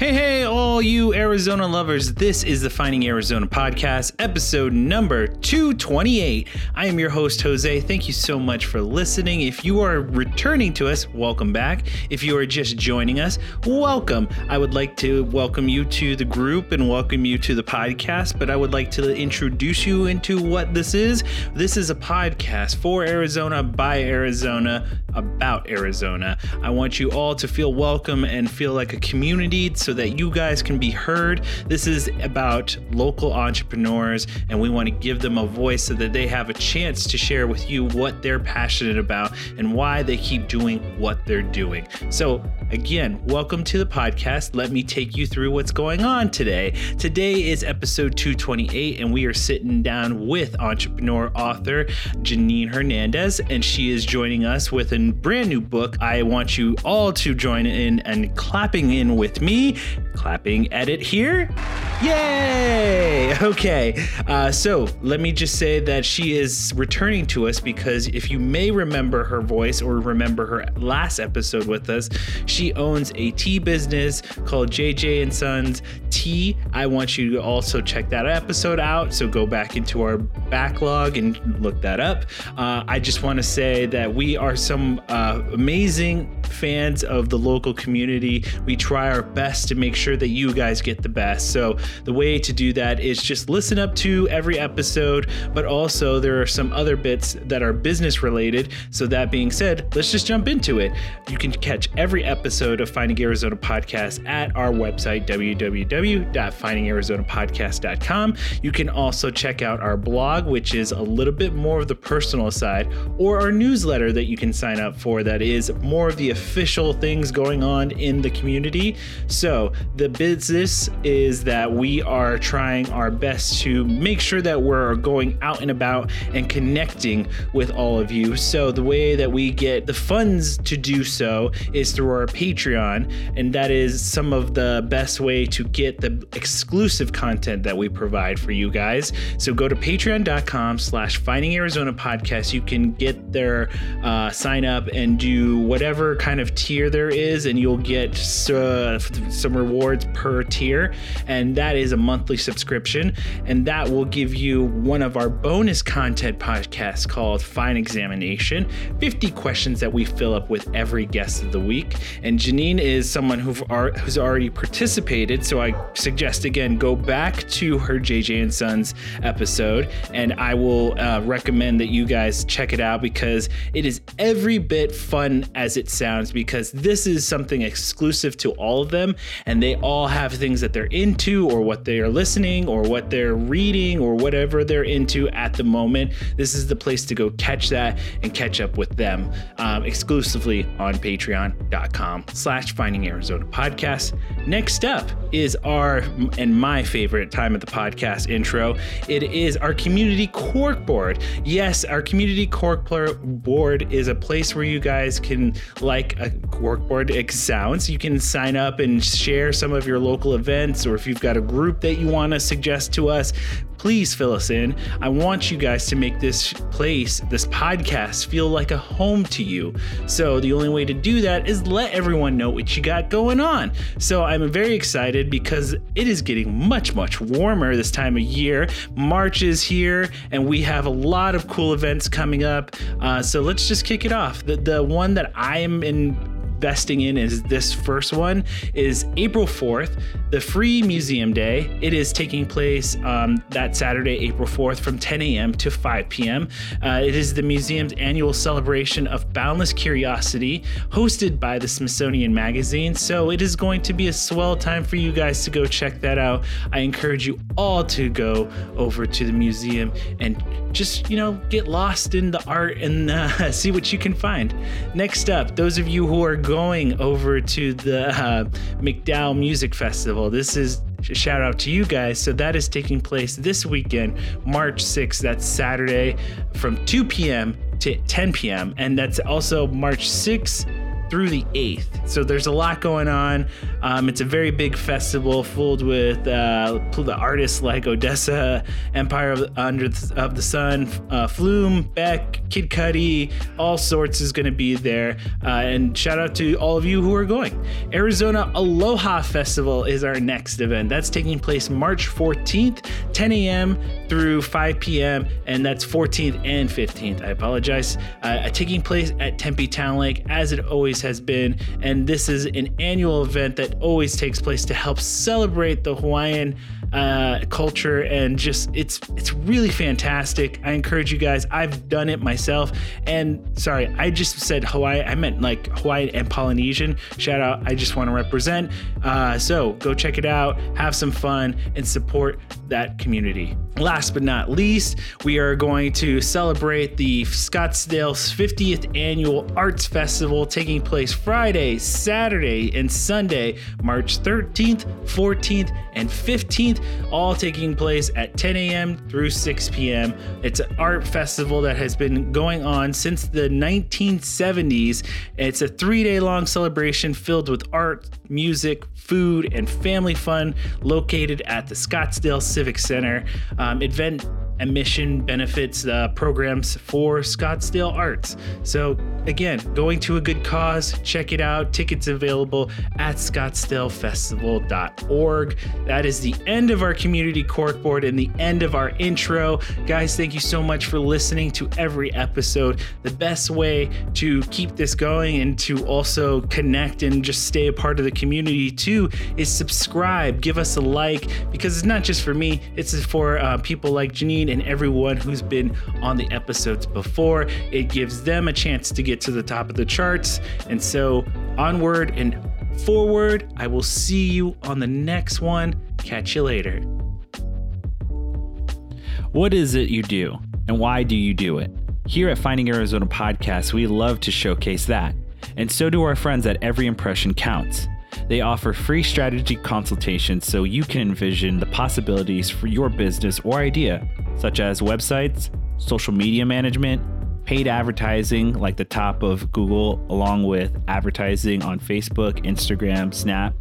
Hey, hey, all you Arizona lovers. This is the Finding Arizona podcast, episode number 228. I am your host, Jose. Thank you so much for listening. If you are returning to us, welcome back. If you are just joining us, welcome. I would like to welcome you to the group and welcome you to the podcast, but I would like to introduce you into what this is. This is a podcast for Arizona, by Arizona, about Arizona. I want you all to feel welcome and feel like a community. So that you guys can be heard. This is about local entrepreneurs, and we want to give them a voice so that they have a chance to share with you what they're passionate about and why they keep doing what they're doing. So, again, welcome to the podcast. Let me take you through what's going on today. Today is episode 228, and we are sitting down with entrepreneur author Janine Hernandez, and she is joining us with a brand new book. I want you all to join in and clapping in with me clapping edit here. Yay! Okay, uh, so let me just say that she is returning to us because if you may remember her voice or remember her last episode with us, she owns a tea business called JJ and Sons Tea. I want you to also check that episode out. So go back into our backlog and look that up. Uh, I just want to say that we are some uh, amazing fans of the local community. We try our best to make sure that you guys get the best. So the way to do that is just listen up to every episode, but also there are some other bits that are business related. So that being said, let's just jump into it. You can catch every episode of Finding Arizona Podcast at our website, www.findingarizonapodcast.com. You can also check out our blog, which is a little bit more of the personal side, or our newsletter that you can sign up for that is more of the official things going on in the community. So the business is this is that we are trying our best to make sure that we're going out and about and connecting with all of you. So the way that we get the funds to do so is through our Patreon, and that is some of the best way to get the exclusive content that we provide for you guys. So go to patreon.com slash finding Arizona podcast. You can get their uh, sign up and do whatever kind of tier there is, and you'll get uh, some rewards per tier. And that is a monthly subscription. And that will give you one of our bonus content podcasts called Fine Examination 50 questions that we fill up with every guest of the week. And Janine is someone who's already participated. So I suggest again, go back to her JJ and Sons episode. And I will uh, recommend that you guys check it out because it is every bit fun as it sounds because this is something exclusive to all of them. And they all have things that they're into or what they are listening or what they're reading or whatever they're into at the moment. This is the place to go catch that and catch up with them um, exclusively on patreon.com slash finding Arizona podcast. Next up is our and my favorite time of the podcast intro. It is our community cork board. Yes, our community cork board is a place where you guys can like a cork board sounds. You can sign up and share some of your local events, or if you've got a group that you want to suggest to us, please fill us in. I want you guys to make this place, this podcast, feel like a home to you. So the only way to do that is let everyone know what you got going on. So I'm very excited because it is getting much, much warmer this time of year. March is here, and we have a lot of cool events coming up. Uh, so let's just kick it off. The, the one that I am in investing in is this first one is April 4th, the free museum day. It is taking place um, that Saturday, April 4th from 10 a.m. to 5 p.m. Uh, it is the museum's annual celebration of boundless curiosity hosted by the Smithsonian Magazine. So it is going to be a swell time for you guys to go check that out. I encourage you all to go over to the museum and just, you know, get lost in the art and uh, see what you can find. Next up, those of you who are going over to the uh, McDowell Music Festival. This is a shout out to you guys. So that is taking place this weekend, March 6th. That's Saturday from 2 p.m. to 10 p.m. And that's also March 6th through the 8th. So there's a lot going on. Um, it's a very big festival filled with uh, the artists like ODESZA, Empire of, Under the, of the Sun, uh, Flume, Beck, Kid Cudi, all sorts is going to be there. Uh, and shout out to all of you who are going. Arizona Aloha Festival is our next event. That's taking place March 14th, 10 a.m. through 5 p.m. And that's 14th and 15th. I apologize. Uh, taking place at Tempe Town Lake, as it always has been. And this is an annual event that always takes place to help celebrate the Hawaiian uh, culture and just it's it's really fantastic. I encourage you guys. I've done it myself. And sorry, I just said Hawaii. I meant like Hawaii and Polynesian. Shout out. I just want to represent. Uh, so go check it out. Have some fun and support that community. Last but not least, we are going to celebrate the Scottsdale's 50th annual Arts Festival taking place Friday, Saturday, and Sunday, March 13th, 14th, and 15th, all taking place at 10 a.m. through 6 p.m. It's an art festival that has been going on since the 1970s. It's a three day long celebration filled with art, music, food, and family fun located at the Scottsdale Civic Center. Um, event admission benefits uh, programs for Scottsdale Arts. So, again, going to a good cause, check it out. Tickets available at scottsdalefestival.org. That is the end of our community corkboard and the end of our intro. Guys, thank you so much for listening to every episode. The best way to keep this going and to also connect and just stay a part of the community too is subscribe, give us a like, because it's not just for me, it's for uh, people like Janine and everyone who's been on the episodes before. It gives them a chance to get to the top of the charts. And so, onward and forward, I will see you on the next one. Catch you later. What is it you do, and why do you do it? Here at Finding Arizona Podcast, we love to showcase that. And so do our friends at Every Impression Counts. They offer free strategy consultations so you can envision the possibilities for your business or idea, such as websites, social media management, paid advertising like the top of Google, along with advertising on Facebook, Instagram, Snap,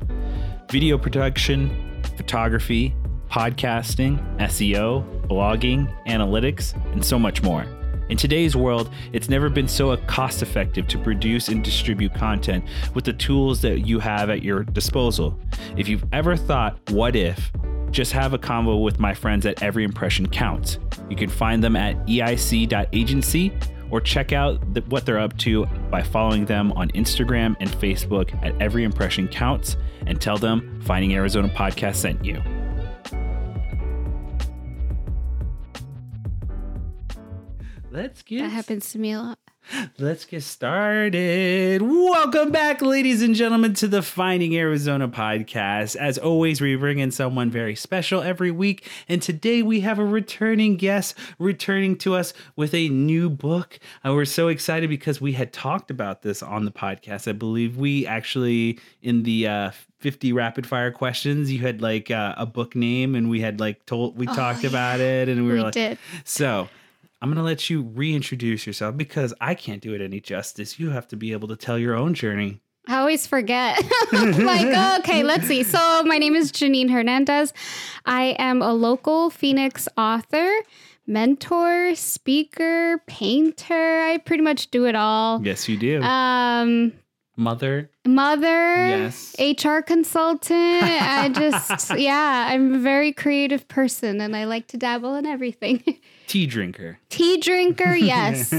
video production, photography, podcasting, SEO, blogging, analytics, and so much more. In today's world, it's never been so cost effective to produce and distribute content with the tools that you have at your disposal. If you've ever thought, what if? Just have a convo with my friends at Every Impression Counts. You can find them at eic.agency or check out the, what they're up to by following them on Instagram and Facebook at Every Impression Counts and tell them Finding Arizona Podcast sent you. Let's get That happens to me a lot. Let's get started. Welcome back, ladies and gentlemen, to the Finding Arizona podcast. As always, we bring in someone very special every week. And today we have a returning guest returning to us with a new book. Uh, we're so excited because we had talked about this on the podcast. I believe we actually, in the uh, 50 rapid fire questions, you had like uh, a book name and we had like told, we Oh, talked yeah. about it and we, were We like, did. so I'm going to let you reintroduce yourself because I can't do it any justice. You have to be able to tell your own journey. I always forget. like, okay, let's see. So, my name is Janine Hernandez. I am a local Phoenix author, mentor, speaker, painter. I pretty much do it all. Yes, you do. Um, Mother. mother, Yes. HR consultant. I just, yeah, I'm a very creative person and I like to dabble in everything. Tea drinker. Tea drinker, yes.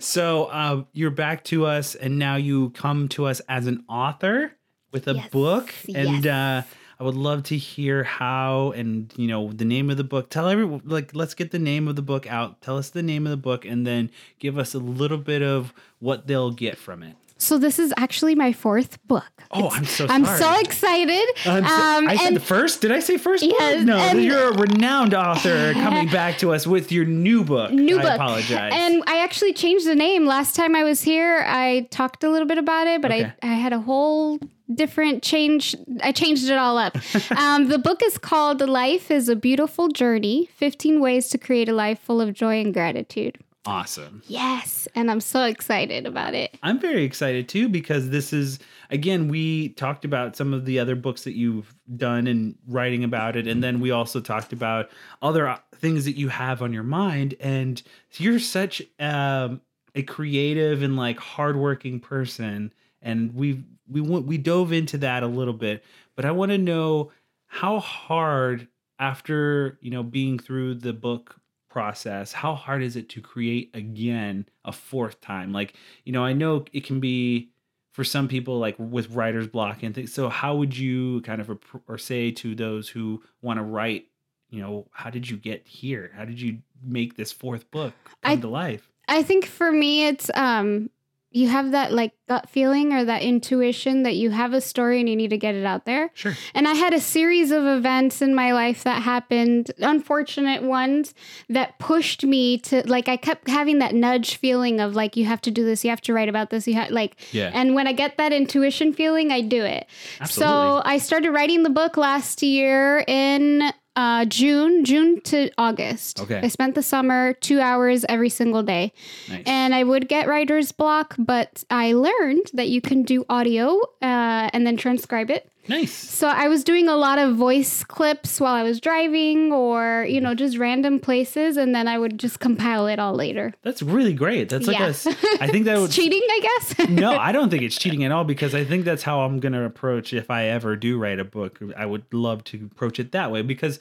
so uh, you're back to us, and now you come to us as an author with a Yes, book. And yes. uh, I would love to hear how and you know the name of the book. Tell everyone like let's get the name of the book out. Tell us the name of the book, and then give us a little bit of what they'll get from it. So this is actually my fourth book. Oh, I'm so I'm so excited. I'm so- um, I said and first. Did I say first? Yes, no, and- you're a renowned author coming back to us with your new book. new I book. apologize. And I actually changed the name. Last time I was here, I talked a little bit about it, but Okay. I, I had a whole different change. I changed it all up. um, the book is called Life is a Beautiful Journey 15 Ways to Create a Life Full of Joy and Gratitude. Awesome. Yes, and I'm so excited about it. I'm very excited too because this is again we talked about some of the other books that you've done and writing about it and then we also talked about other uh, things that you have on your mind and you're such um, a creative and like hardworking person and we we went we dove into that a little bit but I want to know how hard after you know being through the book process how hard is it to create again a fourth time? Like you know i know it can be for some people like with writer's block and things so how would you kind of or say to those who want to write you know how did you get here? How did you make this fourth book come I, to life? I think for me it's um you have that like gut feeling or that intuition that you have a story and you need to get it out there. Sure. And I had a series of events in my life that happened, unfortunate ones that pushed me to like I kept having that nudge feeling of like you have to do this, you have to write about this, you have like yeah. And when I get that intuition feeling, I do it. Absolutely. So I started writing the book last year in uh, June, June to August. Okay. I spent the summer two hours every single day. Nice. And I would get writer's block, but I learned that you can do audio uh, and then transcribe it. Nice. So I was doing a lot of voice clips while I was driving or, you know, just random places and then I would just compile it all later. That's really great. That's like Yeah. a I think that was Cheating, I guess. no, I don't think it's cheating at all because I think that's how I'm going to approach if I ever do write a book. I would love to approach it that way because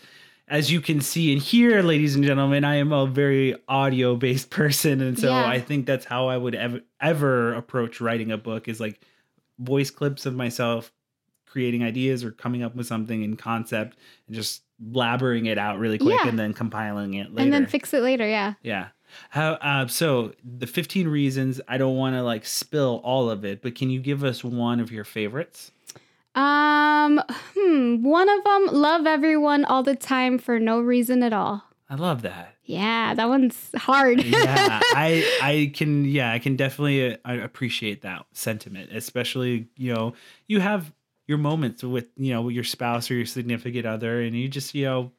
as you can see and hear ladies and gentlemen, I am a very audio based person and so Yeah. I think that's how I would ever ever approach writing a book is like voice clips of myself creating ideas or coming up with something in concept and just blabbering it out really quick Yeah. and then compiling it later. and then fix it later, yeah. Yeah. How uh, so the 15 reasons I don't want to like spill all of it, but can you give us one of your favorites? Um, hmm, one of them, love everyone all the time for no reason at all. I love that. Yeah, that one's hard. Yeah, I I can yeah, I can definitely uh, I appreciate that sentiment, especially, you know, you have your moments with, you know, your spouse or your significant other and you just, you know,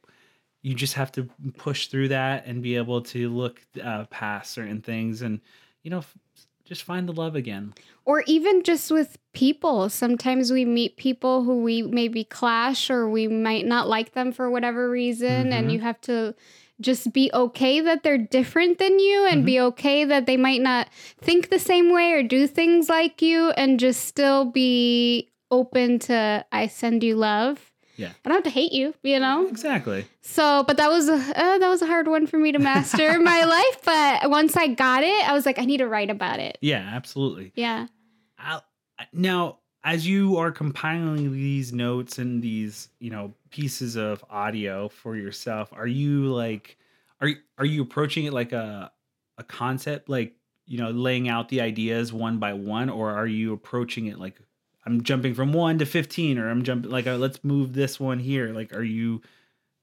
you just have to push through that and be able to look uh, past certain things and you know f- just find the love again. or even just with people. Sometimes we meet people who we maybe clash or we might not like them for whatever reason. Mhm. And you have to just be okay that they're different than you and be okay that they might not think the same way or do things like you and just still be open to, I send you love. Yeah. I don't have to hate you, you know? Exactly. So, but that was a uh, that was a hard one for me to master in my life. But once I got it, I was like, I need to write about it. Yeah, absolutely. Yeah. I'll, now, as you are compiling these notes and these, you know, pieces of audio for yourself, are you like, are are you approaching it like a a concept, like you know, laying out the ideas one by one, or are you approaching it like I'm jumping from one to fifteen, or I'm jumping like uh, let's move this one here? Like, are you?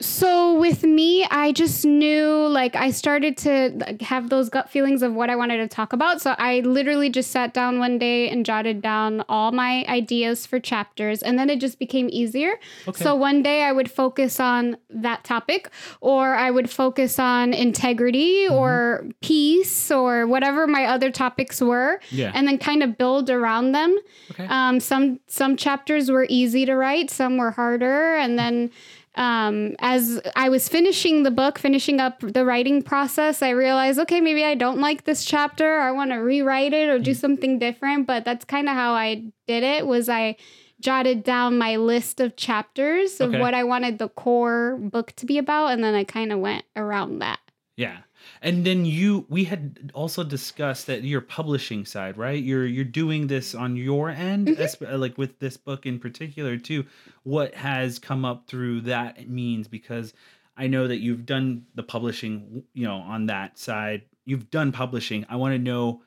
So with me, I just knew like I started to have those gut feelings of what I wanted to talk about. So I literally just sat down one day and jotted down all my ideas for chapters and then it just became easier. Okay. So one day I would focus on that topic or I would focus on integrity or peace or whatever my other topics were Yeah. and then kind of build around them. Okay. Um, some some chapters were easy to write, some were harder, and then um, as I was finishing the book, finishing up the writing process, I realized, okay, maybe I don't like this chapter. I want to rewrite it or do something different. But that's kind of how I did it. Was I jotted down my list of chapters of Okay. what I wanted the core book to be about, and then I kind of went around that. Yeah. And then you we had also discussed that your publishing side, right? You're you're doing this on your end, esp- like with this book in particular too. What has come up through that means because I know that you've done the publishing, you know, on that side. You've done publishing. I want to know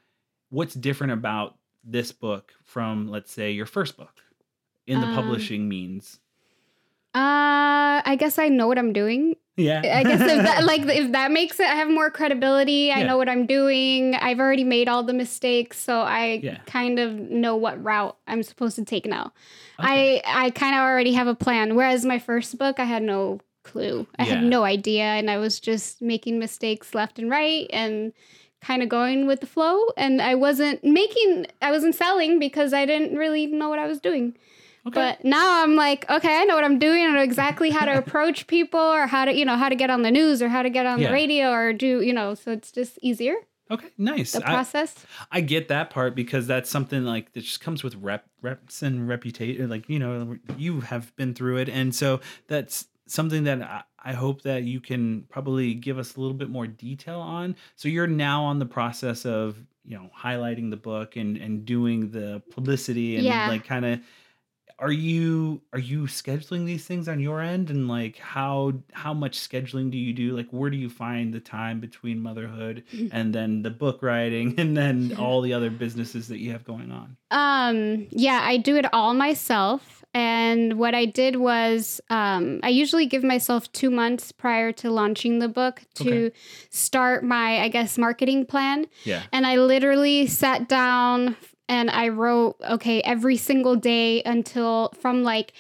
what's different about this book from let's say your first book in the Um, publishing means. Uh, I guess I know what I'm doing. Yeah. I guess if that like if that makes it I have more credibility, I Yeah. know what I'm doing. I've already made all the mistakes, so I Yeah. kind of know what route I'm supposed to take now. Okay. I I kind of already have a plan. Whereas my first book, I had no clue. I had no idea and I was just making mistakes left and right and kind of going with the flow and I wasn't making I wasn't selling because I didn't really know what I was doing. Okay. But now I'm like, okay, I know what I'm doing. I know exactly how to approach people or how to, you know, how to get on the news or how to get on Yeah. the radio or do, you know, so it's just easier okay, nice. the I- process. I get that part because that's something like that just comes with rep reps and reputation. Like you know, you have been through it, and so that's something that I, I hope that you can probably give us a little bit more detail on. So you're now on the process of you know highlighting the book and and doing the publicity and Yeah. like kind of. Are you are you scheduling these things on your end and like how how much scheduling do you do like where do you find the time between motherhood and then the book writing and then all the other businesses that you have going on. Um, yeah, I do it all myself. And what I did was, um, I usually give myself two months prior to launching the book to Okay. start my, I guess, marketing plan. Yeah. And I literally sat down and I wrote, okay, every single day until from like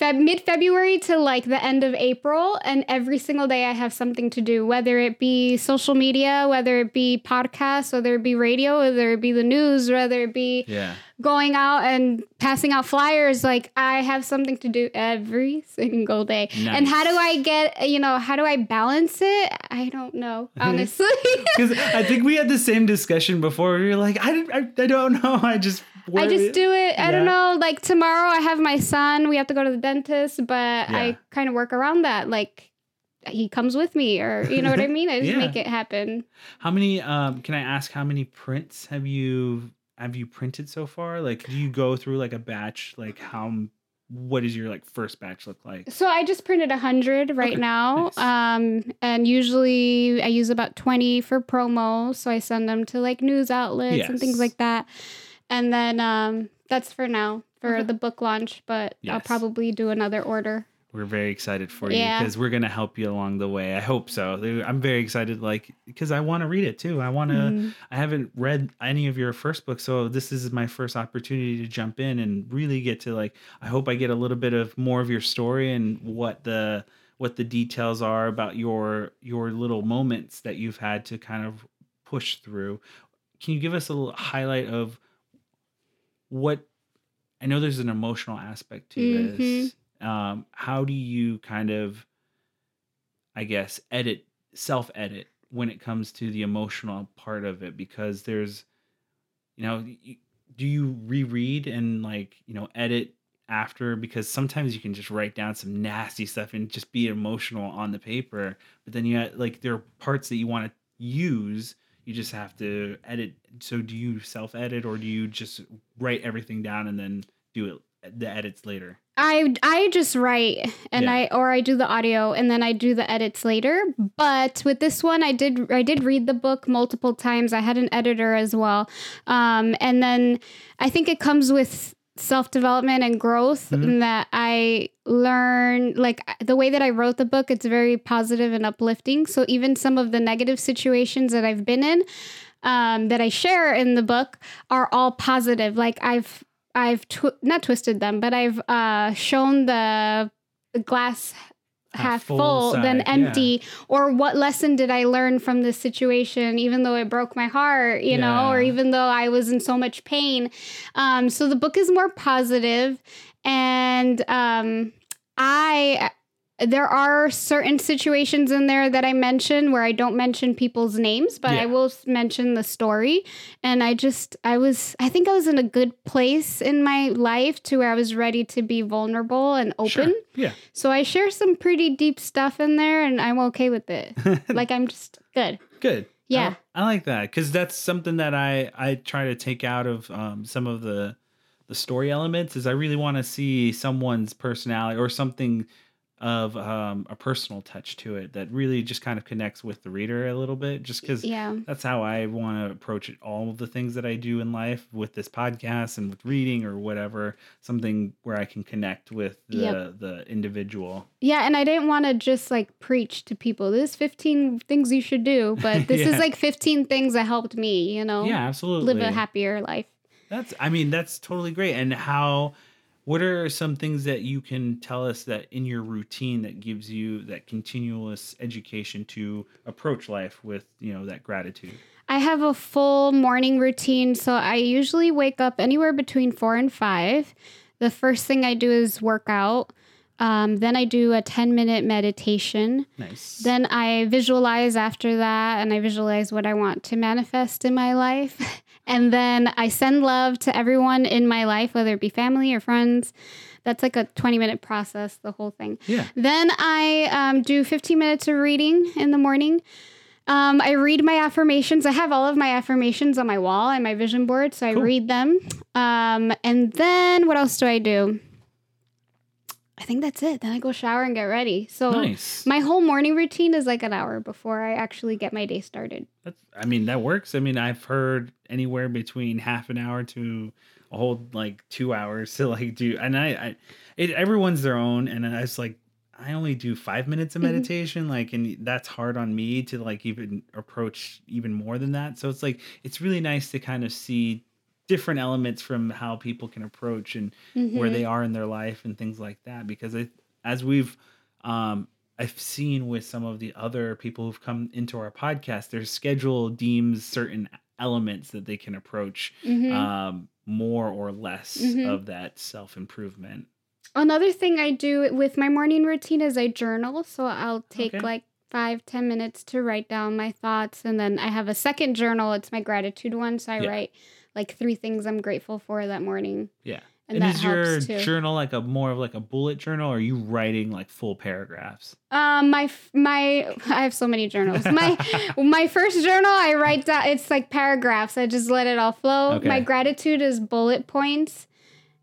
Feb- mid February to like the end of April. And every single day I have something to do, whether it be social media, whether it be podcasts, whether it be radio, whether it be the news, whether it be Yeah. going out and passing out flyers. Like I have something to do every single day. And how do I get, you know, how do I balance it? I don't know, honestly. Because I think we had the same discussion before. We were like, I, I, I don't know. I just. I just do it. I don't know. Like tomorrow, I have my son. We have to go to the dentist, but Yeah. I kind of work around that. Like he comes with me, or you know what I mean. I just Yeah. make it happen. How many? Um, can I ask how many prints have you have you printed so far? Like, do you go through like a batch? Like, how? What does your like first batch look like? So I just printed a hundred right Okay, now, nice. um, and usually I use about twenty for promo. So I send them to like news outlets and things like that, and then um, that's for now for Okay. the book launch. But I'll probably do another order. We're very excited for you because we're gonna help you along the way. I hope so. I'm very excited, like because I want to read it too. I want to. Mhm. I haven't read any of your first books, so this is my first opportunity to jump in and really get to like. I hope I get a little bit of more of your story and what the what the details are about your your little moments that you've had to kind of push through. Can you give us a little highlight of what? I know there's an emotional aspect to this. Um, how do you kind of, I guess, edit self edit when it comes to the emotional part of it? Because there's, you know, do you reread and like you know edit after? Because sometimes you can just write down some nasty stuff and just be emotional on the paper, but then you had, like there are parts that you want to use. You just have to edit. So do you self edit or do you just write everything down and then do it the edits later? I I just write and Yeah. I or I do the audio and then I do the edits later. But with this one, I did I did read the book multiple times. I had an editor as well, um, and then I think it comes with self development and growth Mhm. in that I learn like the way that I wrote the book. It's very positive and uplifting. So even some of the negative situations that I've been in. Um, that I share in the book are all positive. Like I've I've tw- not twisted them, but I've uh, shown the glass Half full full than side, yeah. empty, or what lesson did I learn from this situation, even though it broke my heart, you know, or even though I was in so much pain. Um, so the book is more positive, and um, I. There are certain situations in there that I mention where I don't mention people's names, but Yeah. I will mention the story and i just i was i think i was in a good place in my life to where i was ready to be vulnerable and open Sure. Yeah. so i share some pretty deep stuff in there and i'm okay with it like i'm just good Good. Yeah. I, I like that because that's something that I I try to take out of um, some of the the story elements. Is I really want to see someone's personality or something of um, a personal touch to it that really just kind of connects with the reader a little bit. Just because yeah that's how I want to approach it. All of the things that I do in life with this podcast and with reading or whatever, something where I can connect with the Yep. the individual. yeah and i didn't want to just like preach to people this 15 things you should do but this Yeah. is like 15 things that helped me you know Yeah, absolutely. live a happier life That's I mean that's totally great. And how what are some things that you can tell us that in your routine that gives you that continuous education to approach life with, you know, that gratitude? I have a full morning routine. So I usually wake up anywhere between four and five. The first thing I do is work out. Um, then I do a 10 minute meditation. Nice. Then I visualize after that and I visualize what I want to manifest in my life. and then I send love to everyone in my life, whether it be family or friends. That's like a 20 minute process, the whole thing. yeah. Then I um, do 15 minutes of reading in the morning. Um, I read my affirmations. I have all of my affirmations on my wall and my vision board, so I read them. Um, and then what else do I do? I think that's it. Then I go shower and get ready. So Nice. my whole morning routine is like an hour before I actually get my day started. That's, I mean, that works. I mean, I've heard anywhere between half an hour to a whole like two hours to like do, and I, I it, everyone's their own, and I was like, I only do five minutes of Mhm. meditation, like, and that's hard on me to like even approach even more than that. So it's like it's really nice to kind of see different elements from how people can approach and where Mhm. they are in their life and things like that because I, as we've um I've seen with some of the other people who've come into our podcast their schedule deems certain elements that they can approach Mhm. um more or less Mhm. of that self-improvement Another thing I do with my morning routine is I journal. So I'll take Okay. like five, ten minutes to write down my thoughts. And then I have a second journal. It's my gratitude one. So I Yeah. write like three things I'm grateful for that morning. yeah And, and, is your too. journal like a more of like a bullet journal or are you writing like full paragraphs Um, my my I have so many journals. My my first journal I write down. It's like paragraphs. I just let it all flow. Okay. My gratitude is bullet points,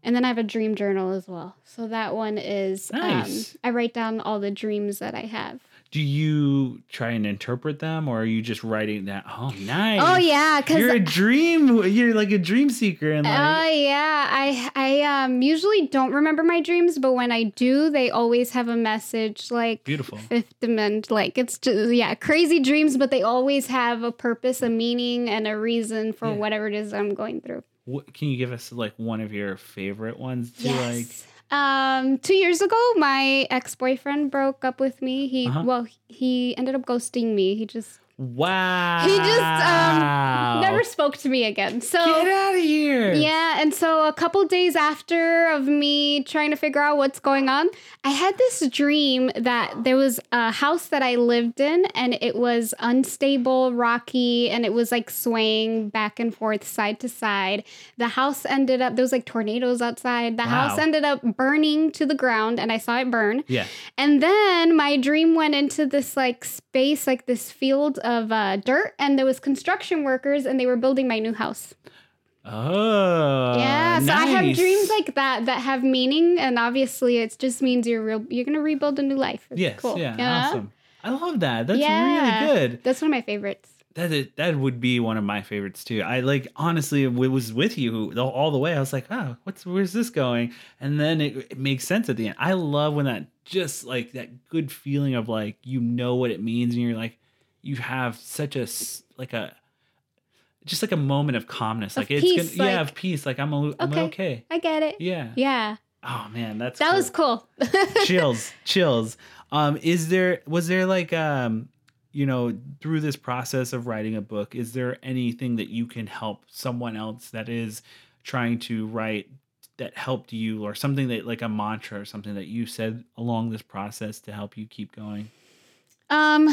and then I have a dream journal as well. So that one is Nice. um, I write down all the dreams that I have. Do you try and interpret them or are you just writing that oh nice Oh yeah, because you're a dream you're like a dream seeker and Oh like yeah, I I um usually don't remember my dreams, but when I do, they always have a message like beautiful fifth dimension. Like it's just yeah, crazy dreams, but they always have a purpose, a meaning, and a reason for Yeah. whatever it is I'm going through. What, can you give us like one of your favorite ones to like? Um, two years ago, my ex boyfriend broke up with me. He Uh-huh. well, he ended up ghosting me. He just Wow! he just um never spoke to me again. So get out of here. Yeah, and so a couple days after of me trying to figure out what's going on, I had this dream that there was a house that I lived in and it was unstable, rocky, and it was like swaying back and forth side to side. The house ended up there was like tornadoes outside. The house ended up burning to the ground and I saw it burn. Yeah. And then my dream went into this like space, like this field of uh, dirt, and there was construction workers, and they were building my new house. Oh. Yeah, so I have dreams like that that have meaning, and obviously it just means you're real. You're gonna rebuild a new life. It's Yes. cool. Yeah. Yeah? Awesome. I love that. That's Yeah. really good. That's one of my favorites. That is, that would be one of my favorites too. I like honestly, it was with you all the way. I was like, oh, what's where's this going? And then it, it makes sense at the end. I love when that just like that good feeling of like you know what it means, and you're like, you have such a like a just like a moment of calmness. Of Like it's peace, gonna, yeah, of peace. Like I'm a, I'm Okay. okay. I get it. Yeah. Yeah, Oh man, that's that cool. was cool. chills chills um is there was there like um you know through this process of writing a book is there anything that you can help someone else that is trying to write that helped you or something that like a mantra or something that you said along this process to help you keep going Um,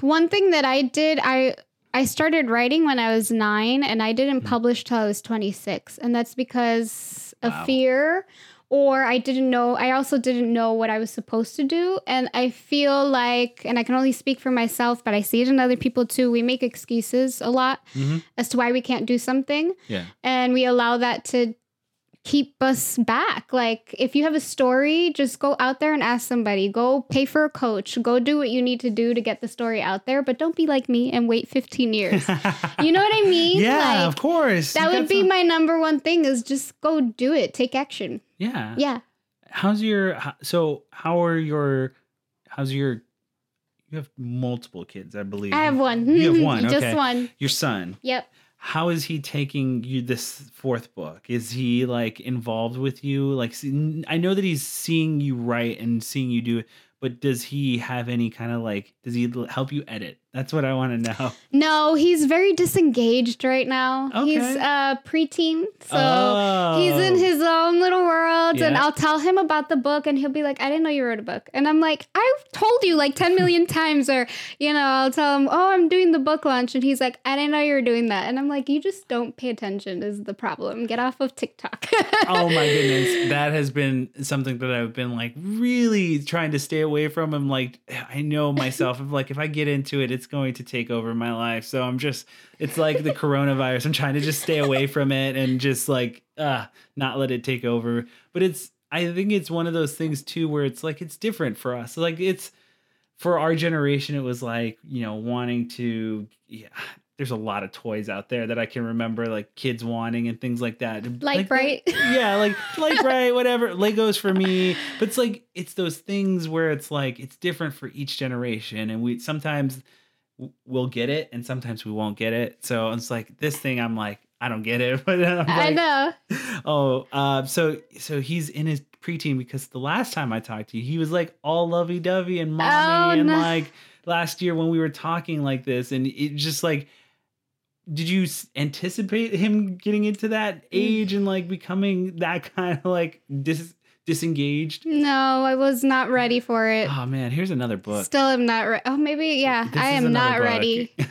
one thing that I did, I I started writing when I was nine, and I didn't publish till I was 26, and that's because of Wow. fear, or I didn't know. I also didn't know what I was supposed to do, and I feel like, and I can only speak for myself, but I see it in other people too. We make excuses a lot Mhm. as to why we can't do something yeah and we allow that to keep us back. Like if you have a story, just go out there and ask somebody. Go pay for a coach. Go do what you need to do to get the story out there, but don't be like me and wait 15 years. you know what I mean? yeah Like, of course that You would be some- my number one thing is just go do it. Take action. yeah Yeah. how's your so how are your how's your you have multiple kids i believe I have one. You have one, Just one. your son Yep. How is he taking you this fourth book? Is he like involved with you? Like i know that he's seeing you write and seeing you do it but does he have any kind of like does he help you edit That's what I want to know. No, he's very disengaged right now. Okay. He's uh preteen. So Oh. he's in his own little world and I'll tell him about the book and he'll be like, I didn't know you wrote a book. And I'm like, I've told you like 10 million times or you know, I'll tell him, "Oh, I'm doing the book launch." And he's like, "I didn't know you were doing that." And I'm like, "You just don't pay attention is the problem. Get off of TikTok." oh my goodness that has been something that i've been like really trying to stay away from i'm like i know myself i'm like if i get into it it's going to take over my life. So i'm just it's like the coronavirus. I'm trying to just stay away from it and just like uh not let it take over. But it's i think it's one of those things too where it's like it's different for us. Like it's for our generation it was like you know wanting to yeah there's a lot of toys out there that I can remember, like kids wanting and things like that. Like Bright. yeah, like like bright, whatever. Legos for me, but it's like it's those things where it's like it's different for each generation, and we sometimes we'll get it, and sometimes we won't get it. So it's like this thing, I'm like, I don't get it, but I'm I know. oh, uh, so so he's in his preteen because the last time I talked to you, he was like all lovey dovey and mommy, Oh, and no. like last year when we were talking like this, and it just like. Did you anticipate him getting into that mm. age and like becoming that kind of like dis- disengaged? No, I was not ready for it. Oh man, here's another book. Still am not ready. Oh, maybe yeah. This I am not book. ready.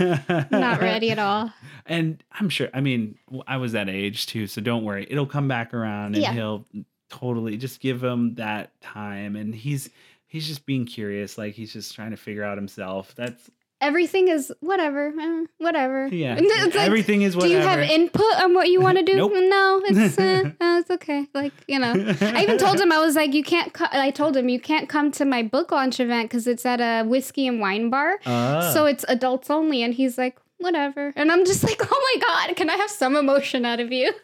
not ready at all. And I'm sure. I mean, I was that age too, so don't worry. It'll come back around, and Yeah. he'll totally just give him that time. And he's he's just being curious, like he's just trying to figure out himself. That's Everything is whatever, eh, whatever. yeah. It's like, Everything is whatever. Do you have input on what you want to do? Nope. No, it's uh, uh, it's okay. Like you know, I even told him I was like, you can't. Co- I told him you can't come to my book launch event because it's at a whiskey and wine bar, Ah. so it's adults only. And he's like, whatever. And I'm just like, oh my god, can I have some emotion out of you?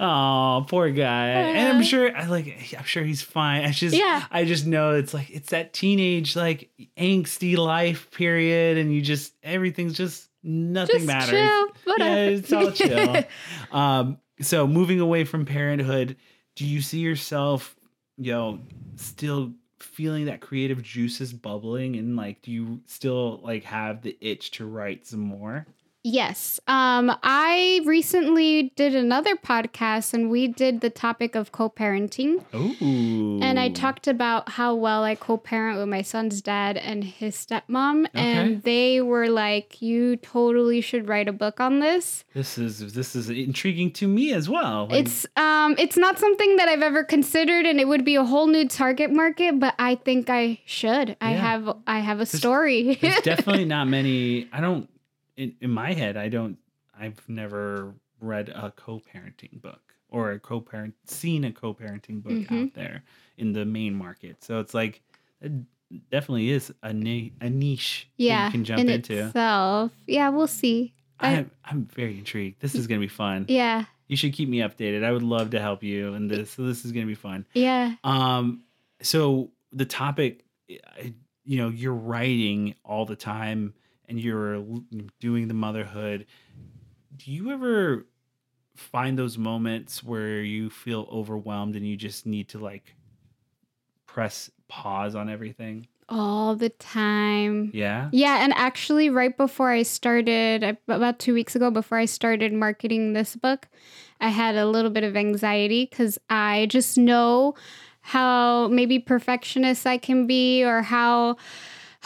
Oh, poor guy. and I'm sure I like I'm sure he's fine. I just Yeah. I just know it's like it's that teenage like angsty life period and you just everything's just nothing just matters. chill, whatever. Yeah, it's all chill. um so moving away from parenthood, do you see yourself, you know, still feeling that creative juices bubbling and like do you still like have the itch to write some more? Yes. Um, I recently did another podcast and we did the topic of co parenting. And I talked about how well I co parent with my son's dad and his stepmom. Okay. And they were like, You totally should write a book on this. This is this is intriguing to me as well. Like, It's um it's not something that I've ever considered and it would be a whole new target market, but I think I should. I have I have a story. there's definitely not many. I don't in, in my head. I don't. I've never read a co-parenting book or a co-parent seen a co-parenting book Mhm. out there in the main market. So it's like it definitely is a ni- a niche that yeah. you can jump in into. itself. Yeah, we'll see. I- I'm I'm very intrigued. This is gonna be fun. Yeah. You should keep me updated. I would love to help you in this. So this is gonna be fun. Yeah. Um, so the topic, you know, you're writing all the time and you're doing the motherhood. Do you ever find those moments where you feel overwhelmed and you just need to like press pause on everything? All the time. Yeah. Yeah, and actually, right before I started, about two weeks ago, before I started marketing this book, I had a little bit of anxiety because I just know how maybe perfectionist I can be or how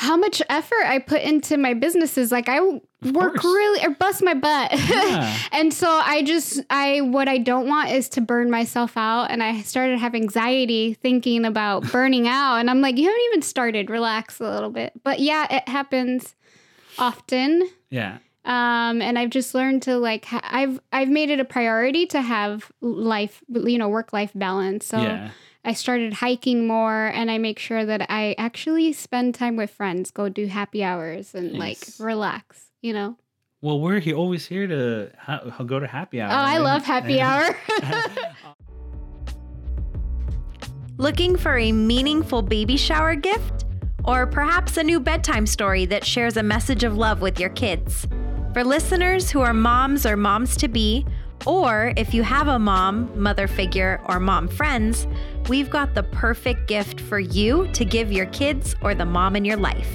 how much effort I put into my businesses. Like I work really or bust my butt. Yeah. and so I just I what I don't want is to burn myself out and I started having anxiety thinking about burning out and I'm like you haven't even started relax a little bit. But yeah, it happens often. Yeah. Um, and I've just learned to like ha- I've I've made it a priority to have life, you know, work life balance. So yeah. I started hiking more, and I make sure that I actually spend time with friends, go do happy hours, and like relax. You know. Well, we're he- always here to ha- go to happy hour. Oh, I and- love happy hour. Looking for a meaningful baby shower gift? Or perhaps a new bedtime story that shares a message of love with your kids? For listeners who are moms or moms to be, or if you have a mom, mother figure, or mom friends, we've got the perfect gift for you to give your kids or the mom in your life.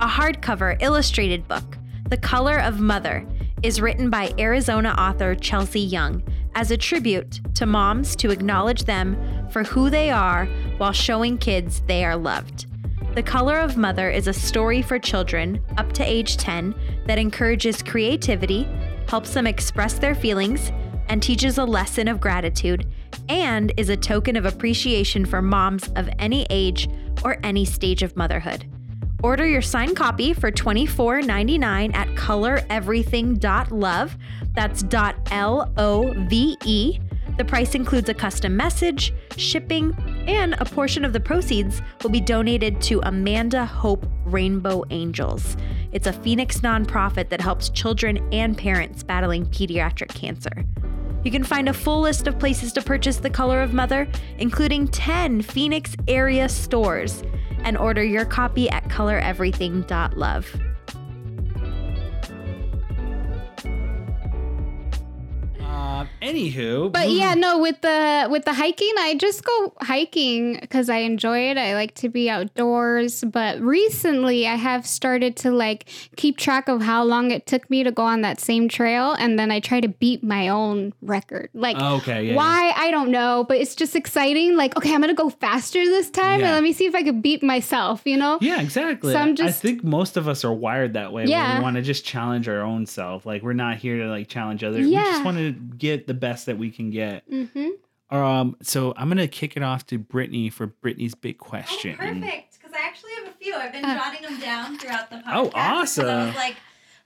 A hardcover illustrated book, The Color of Mother, is written by Arizona author Chelsea Young as a tribute to moms to acknowledge them for who they are while showing kids they are loved. The Color of Mother is a story for children up to age 10 that encourages creativity, helps them express their feelings, and teaches a lesson of gratitude, and is a token of appreciation for moms of any age or any stage of motherhood. Order your signed copy for $24.99 at coloreverything.love. That's dot L O V E. The price includes a custom message, shipping, and a portion of the proceeds will be donated to Amanda Hope Rainbow Angels. It's a Phoenix nonprofit that helps children and parents battling pediatric cancer. You can find a full list of places to purchase The Color of Mother, including 10 Phoenix area stores, and order your copy at coloreverything.love. Uh, anywho, But yeah, no, with the with the hiking, I just go hiking because I enjoy it. I like to be outdoors. But recently, I have started to like keep track of how long it took me to go on that same trail, and then I try to beat my own record. Like, Okay, yeah, why I don't know, but it's just exciting. Like, okay, I'm gonna go faster this time, Yeah. and let me see if I can beat myself. You know? Yeah, exactly. So I'm just. I think most of us are wired that way. Yeah. we want to just challenge our own self. Like we're not here to like challenge others. Yeah. We just want to get the best that we can get. Mm-hmm. Um, so I'm gonna kick it off to Brittany for Brittany's big question. Perfect, because I actually have a few. I've been Uh. jotting them down throughout the podcast. Oh, 'cause I awesome. was like,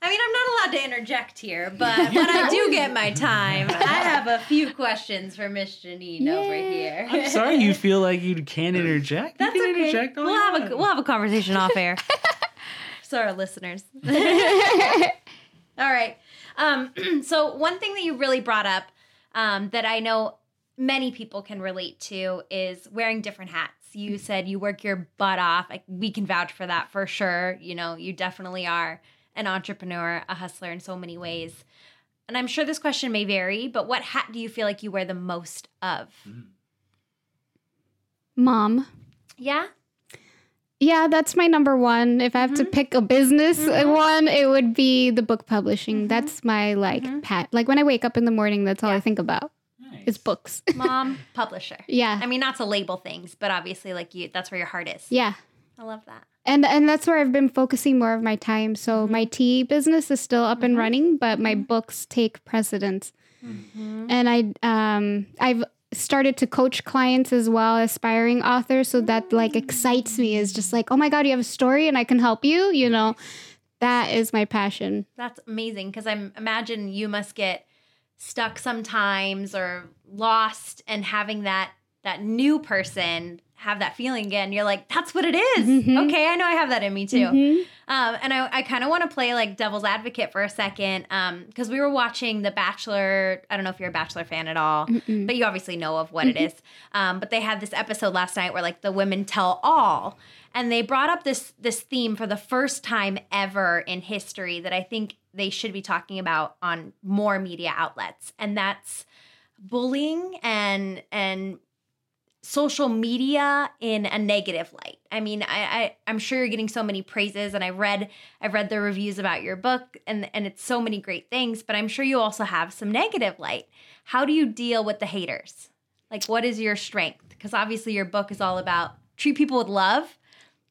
I mean, I'm not allowed to interject here, but when I do get my time, I have a few questions for Miss Janine over here. I'm sorry you feel like you can interject. That's you can okay. interject all We'll you have a we'll have a conversation off air. so our listeners. All right. Um, so one thing that you really brought up um, that I know many people can relate to is wearing different hats. You said you work your butt off. Like, we can vouch for that for sure. You know, you definitely are an entrepreneur, a hustler in so many ways. And I'm sure this question may vary, but what hat do you feel like you wear the most of? Mom. Yeah. Yeah, that's my number one. If I have to mm-hmm. pick a business uh, one, it would be the book publishing. Mm-hmm. That's my like pat. Like when I wake up in the morning, that's all I think about Nice. is books. Mom, publisher. yeah, I mean, not to label things, but obviously, like you, that's where your heart is. yeah, I love that. and and that's where I've been focusing more of my time. So my tea business is still up and running, but my books take precedence. And I um I've started to coach clients as well, aspiring authors. So that like excites me. Is just like, oh my god, you have a story and I can help you. You know, that is my passion. That's amazing because I'm imagine you must get stuck sometimes or lost, and having that that new person have that feeling again. You're like, that's what it is. Mhm. Okay, I know I have that in me too. Mhm. Um, and I, I kind of want to play like devil's advocate for a second because we were watching The Bachelor. I don't know if you're a Bachelor fan at all, Mm-mm. but you obviously know of what it is. Um, but they had this episode last night where like the women tell all, and they brought up this this theme for the first time ever in history that I think they should be talking about on more media outlets, and that's bullying and and social media in a negative light. I mean, I, I I'm sure you're getting so many praises, and I read I've read the reviews about your book, and and it's so many great things. But I'm sure you also have some negative light. How do you deal with the haters? Like, what is your strength? Because obviously, your book is all about treat people with love,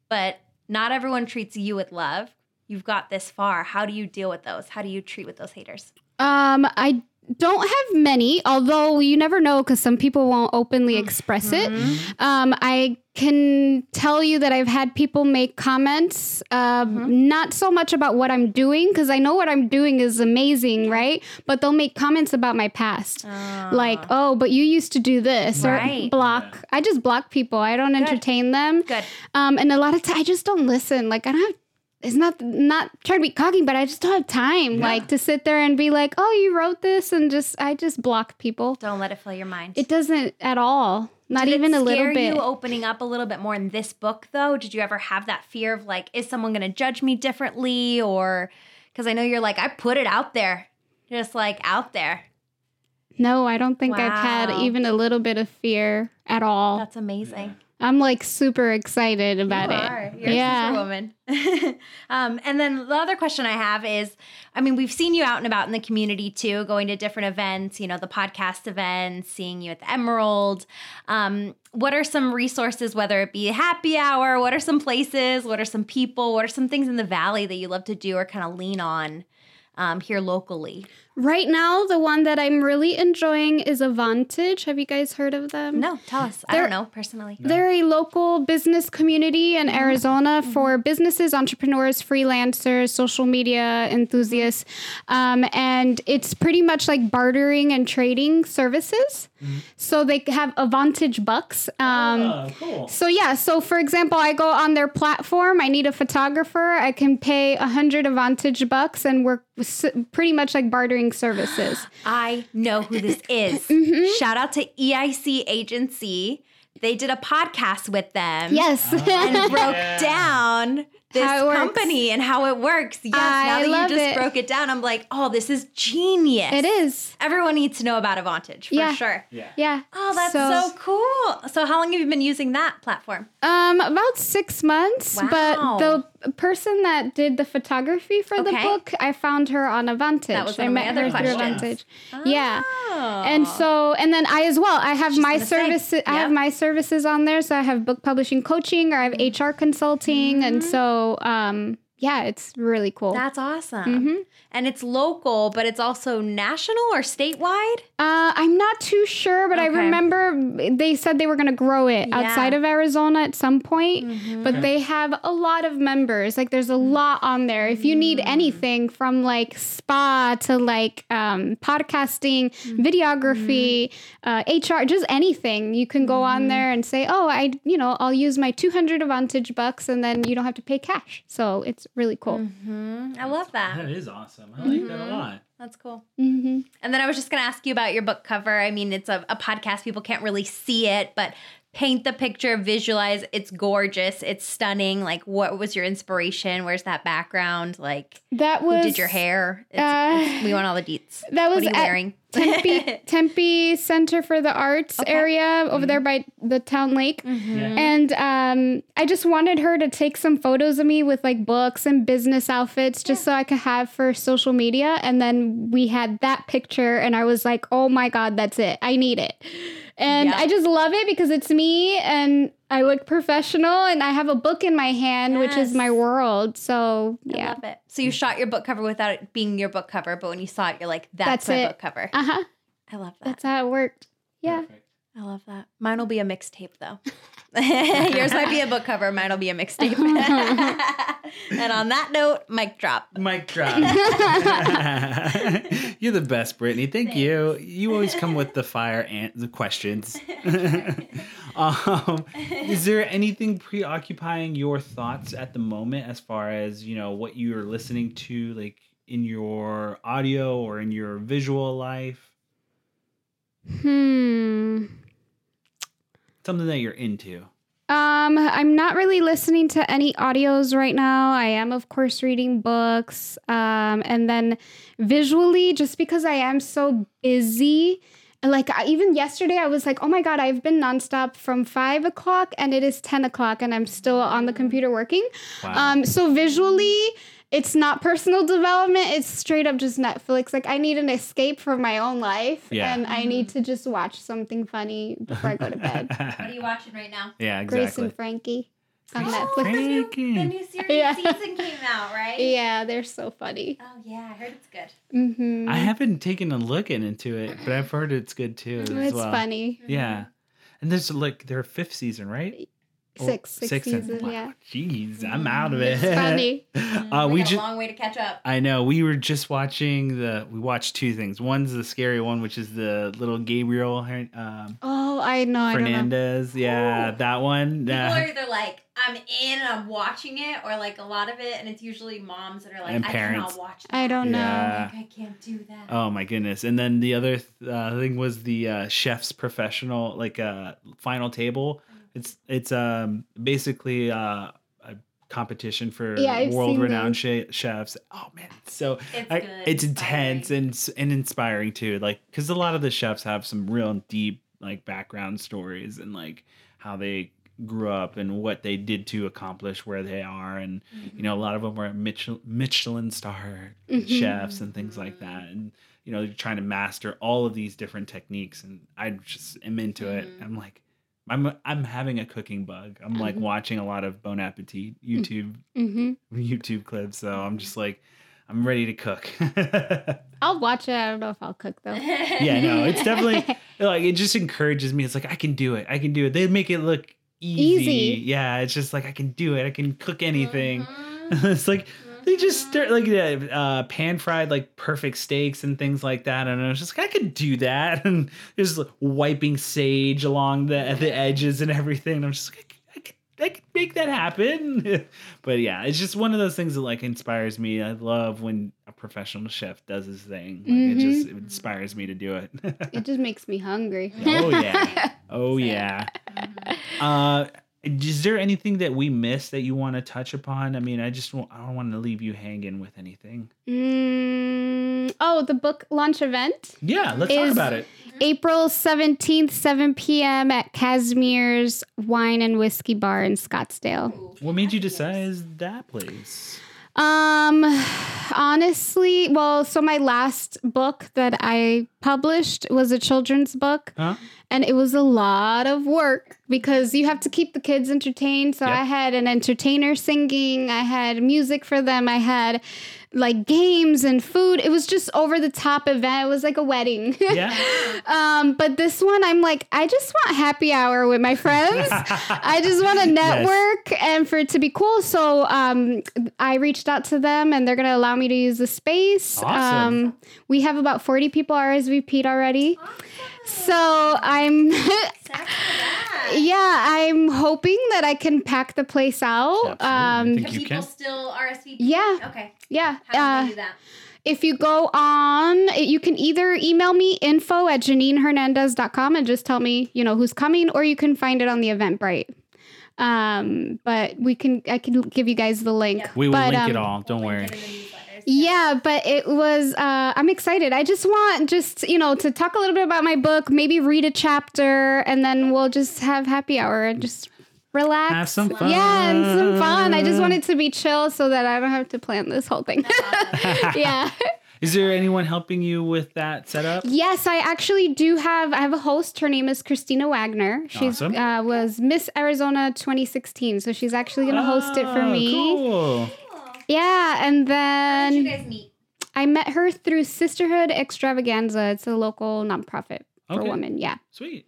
but not everyone treats you with love. You've got this far. How do you deal with those? How do you treat with those haters? Um, I don't have many, although you never know because some people won't openly express it. Um, I can tell you that I've had people make comments, um, not so much about what I'm doing because I know what I'm doing is amazing, right? But they'll make comments about my past, like, "Oh, but you used to do this," Right. or block. I just block people. I don't entertain them. Good. Um, and a lot of times I just don't listen. Like I don't have. It's not not trying to be cocky, but I just don't have time, like to sit there and be like, "Oh, you wrote this," and just I just block people. Don't let it fill your mind. It doesn't at all. Not Did even a little scare bit. you opening up a little bit more in this book though? Did you ever have that fear of like, is someone gonna judge me differently? Or because I know you're like, I put it out there. Just like out there. no, I don't think I've had even a little bit of fear at all. That's amazing. I'm like super excited about you it. Are. You're yeah. a superwoman. um, and then the other question I have is I mean, we've seen you out and about in the community too, going to different events, you know, the podcast events, seeing you at the Emerald. Um, what are some resources, whether it be happy hour? What are some places? What are some people? What are some things in the valley that you love to do or kind of lean on um, here locally? Right now, the one that I'm really enjoying is Avantage. Have you guys heard of them? No, tell us. I They're- don't know personally. They're a local business community in Mm-hmm. Arizona for businesses, entrepreneurs, freelancers, social media enthusiasts. Um, and it's pretty much like bartering and trading services. Mm-hmm. So they have Avantage Bucks. Um, Oh, cool. So yeah, so for example, I go on their platform. I need a photographer. I can pay a hundred Avantage bucks, and we're s- pretty much like bartering services. I know who this is. Mm-hmm. Shout out to EIC Agency. They did a podcast with them. Yes, and broke down this How works. company and how it works. Yes, I now that love you just it. broke it down, I'm like, oh, this is genius. it is. Everyone needs to know about Avantage for Yeah. sure. Yeah. Yeah. Oh, that's so, cool. So, how long have you been using that platform? Um, about six months. Wow. But the person that did the photography for the book, I found her on Avantage. That was I one of my met other her through questions. Avantage. Yeah. Oh. And so, and then I as well. I have my gonna services. I have my services on there. So I have book publishing coaching, or I have Mm-hmm. HR consulting, and so um, yeah, it's really cool. that's awesome. Mm-hmm. And it's local, but it's also national or statewide. Uh, I'm not too sure, but I remember they said they were going to grow it Yeah. Mm-hmm. outside of Arizona at some point. But they have a lot of members. Like, there's a lot on there. If you need Mm. anything from like spa to like um, podcasting, Mm-hmm. videography, uh, HR, just anything, you can go Mm-hmm. on there and say, "Oh, I, you know, I'll use my 200 Advantage bucks," and then you don't have to pay cash. So it's really cool. Mm-hmm. I love that. That is awesome. I like that a lot. That's cool. hmm And then I was just going to ask you about your book cover. I mean, it's a, a podcast, people can't really see it, but paint the picture, visualize. It's gorgeous, it's stunning. Like, what was your inspiration? Where's that background? Like, That was who did your hair? It's, uh, it's- we want all the deets. That was what are you at wearing? Tempe Tempe Center for the Arts Okay. area over there by the town lake. Mm-hmm. Yeah. And um, I just wanted her to take some photos of me with like books and business outfits just so I could have for social media. And then we had that picture, and I was like, oh my God, that's it. I need it. And Yeah. I just love it because it's me and I look professional and I have a book in my hand, which is my world. So, yeah. I yeah. love it. So you shot your book cover without it being your book cover, but when you saw it, you're like, that's, That's my it. book cover. Uh huh. I love that. That's how it worked. Yeah. Perfect. I love that. Mine will be a mixtape though. Yours might be a book cover. Mine will be a mixtape. and on that note, mic drop. Mic drop. You're the best, Brittany. Thank you. You always come with the fire and the questions. um, is there anything preoccupying your thoughts at the moment as far as you know what you're listening to, like in your audio or in your visual life? Hmm. Something that you're into. Um, I'm not really listening to any audios right now. I am, of course, reading books. Um, and then visually, just because I am so busy, like I, even yesterday, I was like, oh my God, I've been nonstop from five o'clock and it is 10 o'clock and I'm still on the computer working. Wow. Um, so visually, it's not personal development. It's straight up just Netflix. Like I need an escape from my own life, Yeah. and I need to just watch something funny before I go to bed. What are you watching right now? yeah, exactly. Grace and Frankie on Oh, Netflix. the new, the new series Yeah. season came out, right? Yeah, they're so funny. Oh yeah, I heard it's good. Mm-hmm. I haven't taken a look into it, but I've heard it's good too. As It's well. funny. Yeah. And there's like their fifth season, right? Or Six, six, and- seasons. wow, Yeah, Jeez, I'm out of it. it's funny. uh, we we just. a long way to catch up. I know. We were just watching the. We watched two things. One's the scary one, which is the little Gabriel um, Oh, I know. I know. Fernandez. Yeah, that one. People Uh, are either like, I'm in and I'm watching it, or like a lot of it, and it's usually moms that are like, And I parents. cannot watch that. I don't know. Yeah. Like, I can't do that. Oh my goodness! And then the other th- uh, thing was the uh, chef's professional, like uh, final table. It's it's um basically uh, a competition for Yeah, world-renowned che- chefs. Oh man, it's so It's I- it's intense and and inspiring too. Like because a lot of the chefs have some real deep like background stories and like how they grew up and what they did to accomplish where they are. And you know a lot of them were Michelin, Michelin star chefs and things like that. And you know you're trying to master all of these different techniques and I just am into it. I'm like I'm I'm having a cooking bug I'm like mm-hmm. watching a lot of Bon Appetit mm, YouTube hmm YouTube clips so I'm just like I'm ready to cook I'll watch it. I don't know if I'll cook though. yeah, no, it's definitely like it just encourages me. It's like I can do it. I can do it. They make it look easy. Easy. Yeah, it's just like I can do it. I can cook anything. Mm-hmm. it's like they just start like uh, pan fried like perfect steaks and things like that. And I was just like, I could do that. And just like, wiping sage along the the edges and everything. And I'm just like, I could, I could make that happen. but yeah, it's just one of those things that like inspires me. I love when a professional chef does his thing. Like it just it inspires me to do it. It just makes me hungry. oh yeah. Oh yeah. Uh is there anything that we missed that you want to touch upon? I mean, I just I don't want to leave you hanging with anything. Mm, oh, the book launch event. Yeah, let's talk about it. April 17th, 7 p.m. at Casimir's Wine and Whiskey Bar in Scottsdale. What made you decide that place? Um, honestly, well, so my last book that I published was a children's book, Huh? and it was a lot of work because you have to keep the kids entertained. So Yep. I had an entertainer singing, I had music for them, I had like games and food. It was just over the top event. It was like a wedding. Yeah. Um, but this one, I'm like, I just want happy hour with my friends. I just want to network and for it to be cool. So um, I reached out to them, and they're gonna allow me to use the space. Awesome. Um, we have about 40 people RSVP'd already. Awesome. So I'm, yeah, I'm hoping that I can pack the place out. Absolutely. I Um, think you can. still RSVP? Yeah. Okay. yeah. How do uh, they do that? if you go on, you can either email me info at janinehernandez.com and just tell me, you know, who's coming, or you can find it on the Eventbrite. Um, but we can, I can give you guys the link. We will but, link it um, all. Don't worry. Yeah, but it was, uh, I'm excited. I just want just, you know, to talk a little bit about my book, maybe read a chapter, and then we'll just have happy hour and just relax. Have some fun. Yeah, and some fun. I just want it to be chill so that I don't have to plan this whole thing. yeah. Is there anyone helping you with that setup? Yes, I actually do have. I have a host. Her name is Christina Wagner. She's Awesome. uh, was Miss Arizona 2016, so she's actually going to host it for Oh, me. Cool. Yeah, and How did you then guys meet? I met her through Sisterhood Extravaganza. It's a local nonprofit for Okay. women. Yeah, Sweet.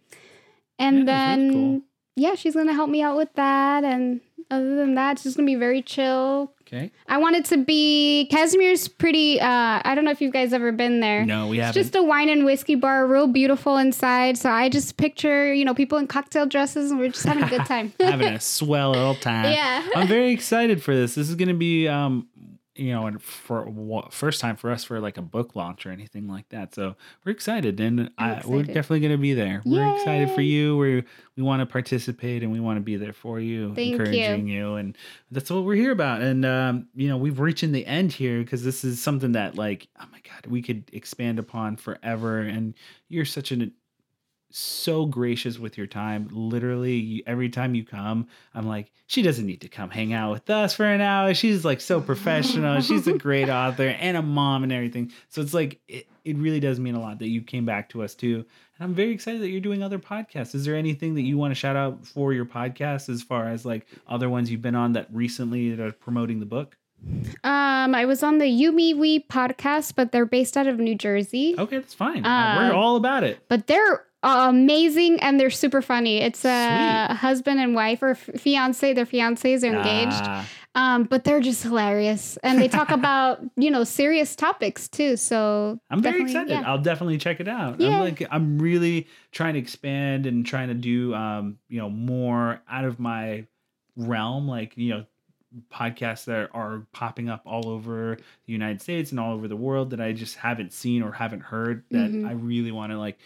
and Yeah, then really cool. yeah, she's going to help me out with that. And other than that, she's going to be very chill. Okay. I want it to be Casimir's pretty. Uh, I don't know if you guys ever been there. No, we It's haven't. It's just a wine and whiskey bar, real beautiful inside. So I just picture, you know, people in cocktail dresses and we're just having a good time. having a swell old time. Yeah. I'm very excited for this. This is going to be, um, you know, and for first time for us for like a book launch or anything like that. So we're excited, and I, we're definitely going to be there. We're excited for you. We we want to participate, and we want to be there for you, Thank you. encouraging you. and that's what we're here about. And um, you know, we've reached the end here because this is something that, like, oh my god, we could expand upon forever. And you're such an so gracious with your time. Literally, every time you come, I'm like, she doesn't need to come hang out with us for an hour. She's like so professional. She's a great author and a mom and everything. So it's like, it, it really does mean a lot that you came back to us too. And I'm very excited that you're doing other podcasts. Is there anything that you want to shout out for your podcast as far as like other ones you've been on that recently that are promoting the book? Um, I was on the Yumi We podcast, but they're based out of New Jersey. Okay, that's fine. Uh, We're all about it. But they're amazing and they're super funny. It's a Sweet. husband and wife or f- fiance. Their fiancés are engaged. Ah, Um, but they're just hilarious, and they talk about you know serious topics too. So I'm very excited. yeah. I'll definitely check it out. Yeah. I'm like I'm really trying to expand and trying to do um, you know, more out of my realm, like, you know, podcasts that are popping up all over the United States and all over the world that I just haven't seen or haven't heard that Mhm. I really want to like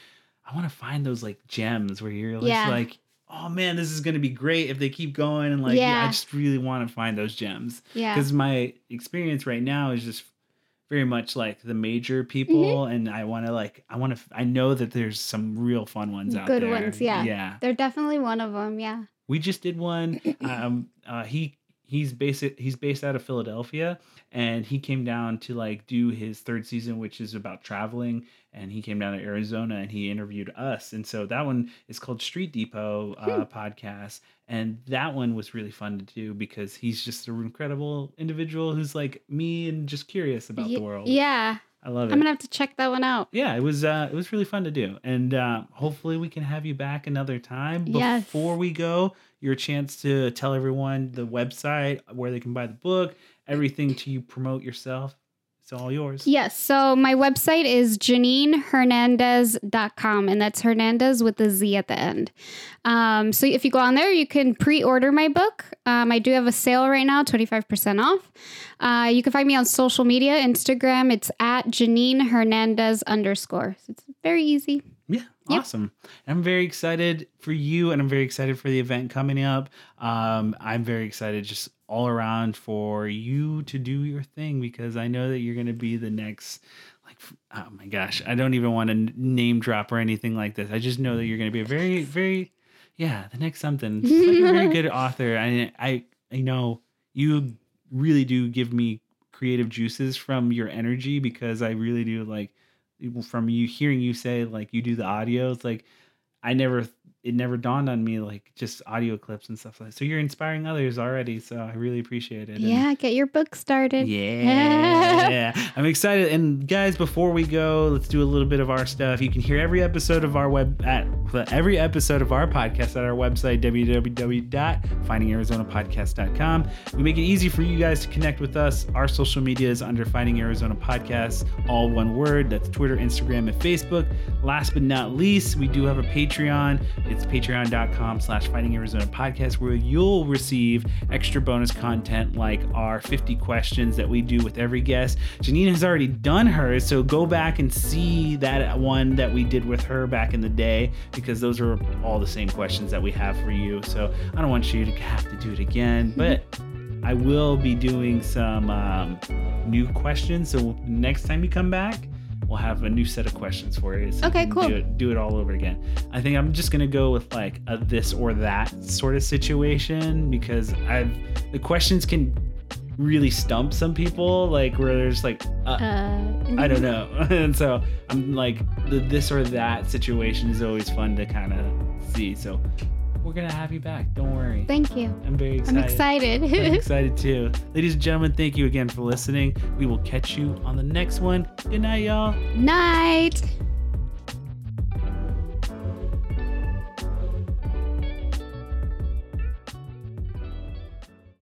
I want to find those like gems where you're just Yeah. like Oh man, this is gonna be great if they keep going and like yeah, I just really want to find those gems Yeah. because my experience right now is just very much like the major people Mm-hmm. and i want to like i want to i know that there's some real fun ones out Good there Good ones, yeah. yeah They're definitely one of them. Yeah. We just did one. Um, uh, he he's based he's based out of Philadelphia, and he came down to like do his third season, which is about traveling. And he came down to Arizona and he interviewed us. And so that one is called Street Depot uh, podcast, and that one was really fun to do because he's just an incredible individual who's like me and just curious about Ye- the world. Yeah. I love it I'm gonna have to check that one out. yeah, it was uh, it was really fun to do, and uh, hopefully we can have you back another time. Yes. Before we go, your chance to tell everyone the website where they can buy the book, everything to promote yourself. It's all yours. Yes. So my website is JanineHernandez.com, and that's Hernandez with the Z at the end. Um, so if you go on there, you can pre order my book. Um, I do have a sale right now, 25% off. Uh, you can find me on social media Instagram, it's at Janine Hernandez underscore. So it's very easy. Yep. awesome. I'm very excited for you, and I'm very excited for the event coming up. Um, I'm very excited just all around for you to do your thing because I know that you're going to be the next. Like, oh my gosh, I don't even want to name drop or anything like this. I just know that you're going to be a very, very, yeah, the next something. Like a very good author. I, I, I know you really do give me creative juices from your energy because I really do like from you hearing you say like you do the audio it's like i never it never dawned on me like just audio clips and stuff like that. So you're inspiring others already so i really appreciate it And- Yeah, get your book started. yeah i'm excited. And guys before we go let's do a little bit of our stuff. You can hear every episode of our web at every episode of our podcast at our website www.findingarizonapodcast.com we make it easy for you guys to connect with us. Our social media is under finding arizona podcast all one word. That's twitter instagram and facebook. Last but not least we do have a patreon it's patreon.com slash finding arizona podcast where you'll receive extra bonus content like our 50 questions that we do with every guest. Janine has already done hers so go back and see that one that we did with her back in the day because those are all the same questions that we have for you. So i don't want you to have to do it again but I will be doing some um, new questions. So next time you come back, we'll have a new set of questions for you. So Okay, can cool. Do it, do it all over again. I think I'm just gonna go with like a this or that sort of situation because I've the questions can really stump some people. Like where there's like uh, Uh, I don't know, and so I'm like the this or that situation is always fun to kind of see. So we're gonna have you back. Don't worry. Thank you. I'm very I'm excited. excited. I'm excited too. Ladies and gentlemen, thank you again for listening. We will catch you on the next one. Good night, y'all. Night.